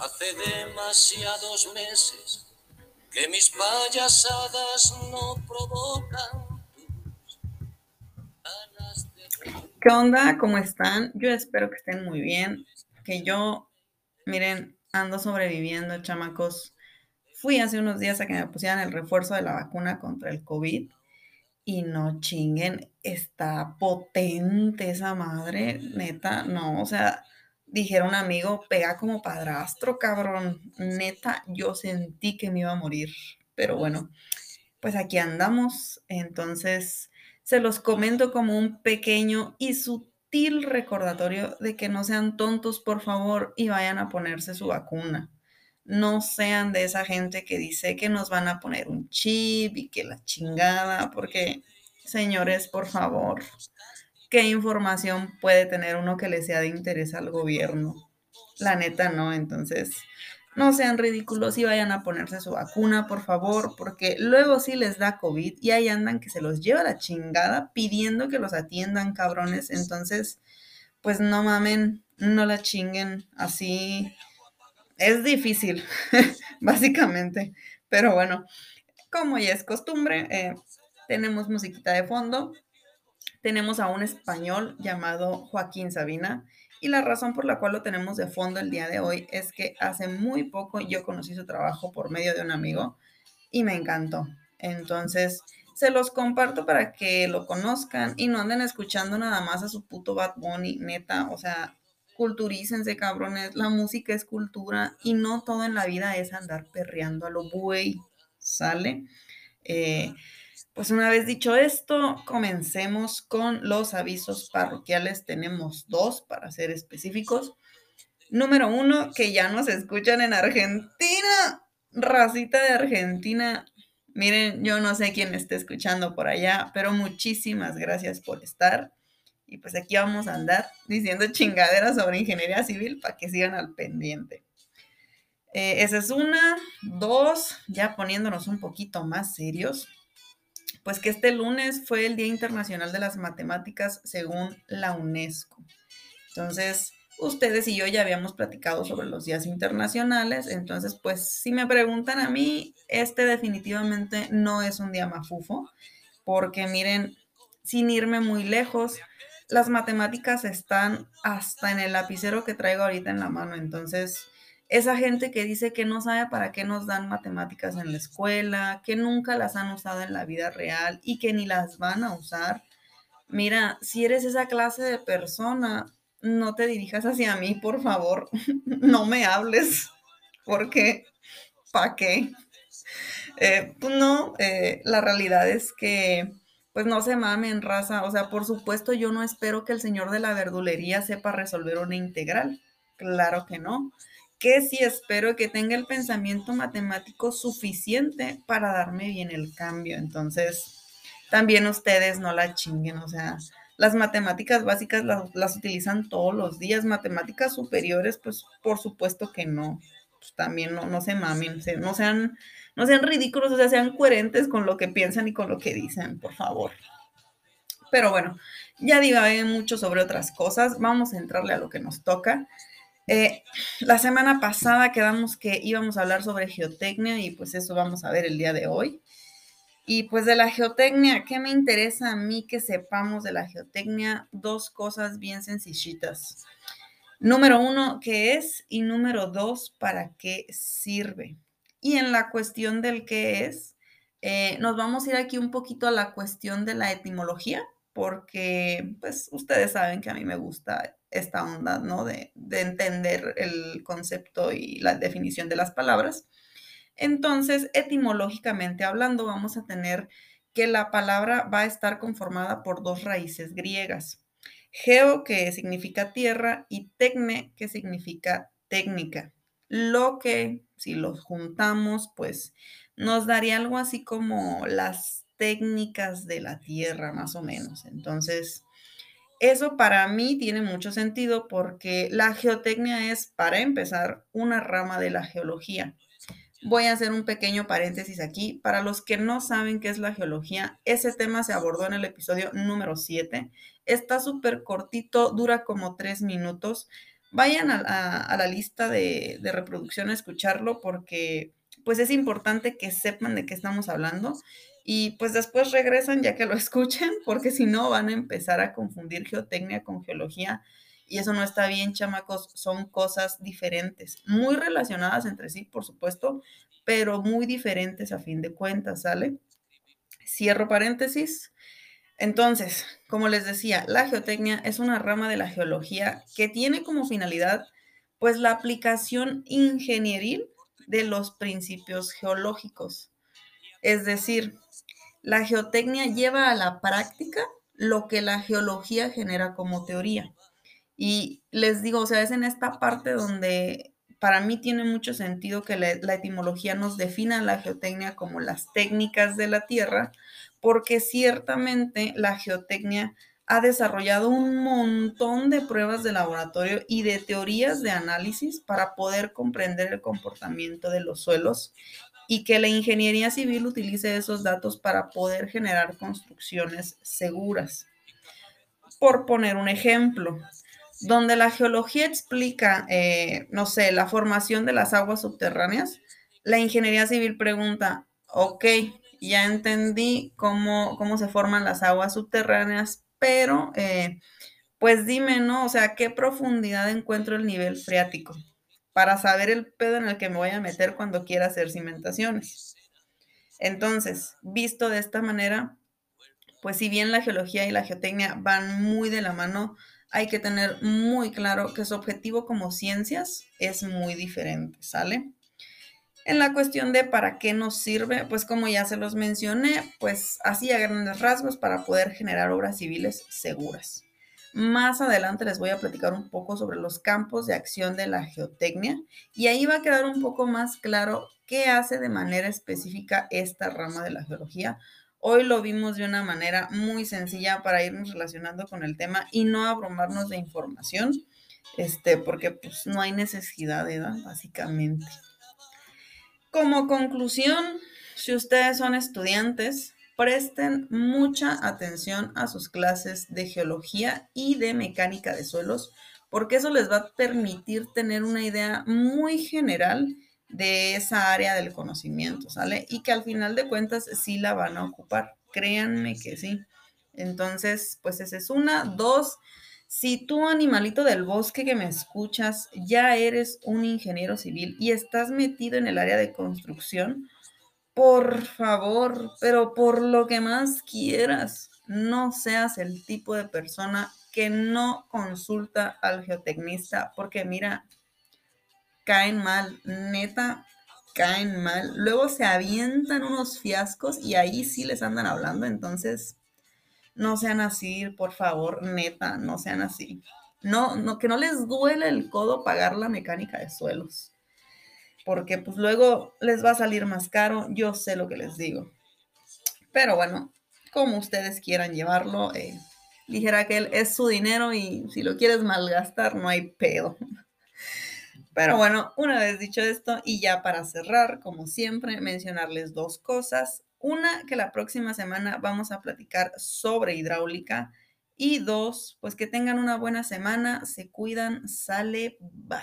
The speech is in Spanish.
Hace demasiados meses que mis payasadas no provocan ¿Qué onda? ¿Cómo están? Yo espero que estén muy bien. Que yo, miren, ando sobreviviendo, chamacos. Fui hace unos días a que me pusieran el refuerzo de la vacuna contra el COVID. Y no chinguen, está potente esa madre, neta, no, o sea, dijera un amigo, pega como padrastro, cabrón, neta, yo sentí que me iba a morir, pero bueno, pues aquí andamos, entonces se los comento como un pequeño y sutil recordatorio de que no sean tontos, por favor, y vayan a ponerse su vacuna. No sean de esa gente que dice que nos van a poner un chip y que la chingada, porque, señores, por favor, ¿qué información puede tener uno que le sea de interés al gobierno? La neta no, entonces no sean ridículos y vayan a ponerse su vacuna, por favor, porque luego sí les da COVID y ahí andan que se los lleva la chingada pidiendo que los atiendan, cabrones. Entonces, pues no mamen, no la chinguen así. Es difícil, básicamente. Pero bueno, como ya es costumbre, eh, tenemos musiquita de fondo. Tenemos a un español llamado Joaquín Sabina y la razón por la cual lo tenemos de fondo el día de hoy es que hace muy poco yo conocí su trabajo por medio de un amigo y me encantó. Entonces, se los comparto para que lo conozcan y no anden escuchando nada más a su puto Bad Bunny, neta. O sea, culturícense, cabrones. La música es cultura y no todo en la vida es andar perreando a lo buey, ¿sale? Eh, pues una vez dicho esto, comencemos con los avisos parroquiales. Tenemos dos para ser específicos. Número uno, que ya nos escuchan en Argentina. Racita de Argentina. Miren, yo no sé quién esté escuchando por allá, pero muchísimas gracias por estar. Y pues aquí vamos a andar diciendo chingaderas sobre ingeniería civil para que sigan al pendiente. Eh, esa es una. Dos, ya poniéndonos un poquito más serios pues que este lunes fue el Día Internacional de las Matemáticas según la UNESCO. Entonces, ustedes y yo ya habíamos platicado sobre los días internacionales, entonces, pues si me preguntan a mí, este definitivamente no es un día mafufo, porque miren, sin irme muy lejos, las matemáticas están hasta en el lapicero que traigo ahorita en la mano, entonces esa gente que dice que no sabe para qué nos dan matemáticas en la escuela, que nunca las han usado en la vida real y que ni las van a usar. Mira, si eres esa clase de persona, no te dirijas hacia mí, por favor. no me hables, porque ¿para qué? Eh, pues no, eh, la realidad es que pues no se mamen raza. O sea, por supuesto yo no espero que el señor de la verdulería sepa resolver una integral. Claro que no que sí espero que tenga el pensamiento matemático suficiente para darme bien el cambio. Entonces, también ustedes no la chinguen, o sea, las matemáticas básicas las, utilizan todos los días, matemáticas superiores, pues por supuesto que no. Pues, también no, no se mamen, no sean, no sean ridículos, o sea, sean coherentes con lo que piensan y con lo que dicen, por favor. Pero bueno, ya divagué mucho sobre otras cosas, vamos a entrarle a lo que nos toca. Eh, la semana pasada quedamos que íbamos a hablar sobre geotecnia y pues eso vamos a ver el día de hoy. Y pues de la geotecnia, ¿qué me interesa a mí que sepamos de la geotecnia? Dos cosas bien sencillitas. Número uno, ¿qué es? Y número dos, ¿para qué sirve? Y en la cuestión del qué es, eh, nos vamos a ir aquí un poquito a la cuestión de la etimología, porque pues ustedes saben que a mí me gusta esta onda, ¿no? De, entender el concepto y la definición de las palabras. Entonces, etimológicamente hablando, vamos a tener que la palabra va a estar conformada por dos raíces griegas. Geo, que significa tierra, y tecne, que significa técnica. Lo que, si los juntamos, pues nos daría algo así como las técnicas de la tierra, más o menos. Entonces, eso para mí tiene mucho sentido porque la geotecnia es, para empezar, una rama de la geología. Voy a hacer un pequeño paréntesis aquí. Para los que no saben qué es la geología, ese tema se abordó en el episodio número 7. Está súper cortito, dura como tres minutos, vayan a, la lista de, de, reproducción a escucharlo porque pues es importante que sepan de qué estamos hablando y pues después regresan ya que lo escuchen porque si no van a empezar a confundir geotecnia con geología y eso no está bien, chamacos, son cosas diferentes, muy relacionadas entre sí, por supuesto, pero muy diferentes a fin de cuentas, ¿sale? Cierro paréntesis. Entonces, como les decía, la geotecnia es una rama de la geología que tiene como finalidad pues la aplicación ingenieril de los principios geológicos. Es decir, la geotecnia lleva a la práctica lo que la geología genera como teoría. Y les digo, o sea, es en esta parte donde para mí tiene mucho sentido que la, etimología nos defina la geotecnia como las técnicas de la Tierra, porque ciertamente la geotecnia ha desarrollado un montón de pruebas de laboratorio y de teorías de análisis para poder comprender el comportamiento de los suelos y que la ingeniería civil utilice esos datos para poder generar construcciones seguras. Por poner un ejemplo, donde la geología explica, eh, no sé, la formación de las aguas subterráneas, la ingeniería civil pregunta, ok, ya entendí cómo, cómo se forman las aguas subterráneas, pero eh, pues dime, ¿no? O sea, ¿qué profundidad encuentro el nivel freático? Para saber el pedo en el que me voy a meter cuando quiera hacer cimentaciones. Entonces, visto de esta manera, pues si bien la geología y la geotecnia van muy de la mano, hay que tener muy claro que su objetivo como ciencias es muy diferente, ¿sale? En la cuestión de para qué nos sirve, pues como ya se los mencioné, pues así a grandes rasgos para poder generar obras civiles seguras. Más adelante les voy a platicar un poco sobre los campos de acción de la geotecnia y ahí va a quedar un poco más claro qué hace de manera específica esta rama de la geología, Hoy lo vimos de una manera muy sencilla para irnos relacionando con el tema y no abrumarnos de información, este, porque pues no hay necesidad, de edad, básicamente. Como conclusión, si ustedes son estudiantes, presten mucha atención a sus clases de geología y de mecánica de suelos, porque eso les va a permitir tener una idea muy general de esa área del conocimiento, ¿sale? Y que al final de cuentas sí la van a ocupar, créanme que sí. Entonces, pues esa es una. Dos, si tú, animalito del bosque que me escuchas, ya eres un ingeniero civil y estás metido en el área de construcción, por favor, pero por lo que más quieras, no seas el tipo de persona que no consulta al geotecnista, porque mira, caen mal, neta, caen mal. Luego se avientan unos fiascos y ahí sí les andan hablando, entonces no sean así, por favor, neta, no sean así. No, no, que no les duele el codo pagar la mecánica de suelos. Porque pues luego les va a salir más caro, yo sé lo que les digo. Pero bueno, como ustedes quieran llevarlo, eh, dijera que él es su dinero y si lo quieres malgastar, no hay pedo. Pero bueno, una vez dicho esto, y ya para cerrar, como siempre, mencionarles dos cosas. Una, que la próxima semana vamos a platicar sobre hidráulica. Y dos, pues que tengan una buena semana, se cuidan, sale, bye.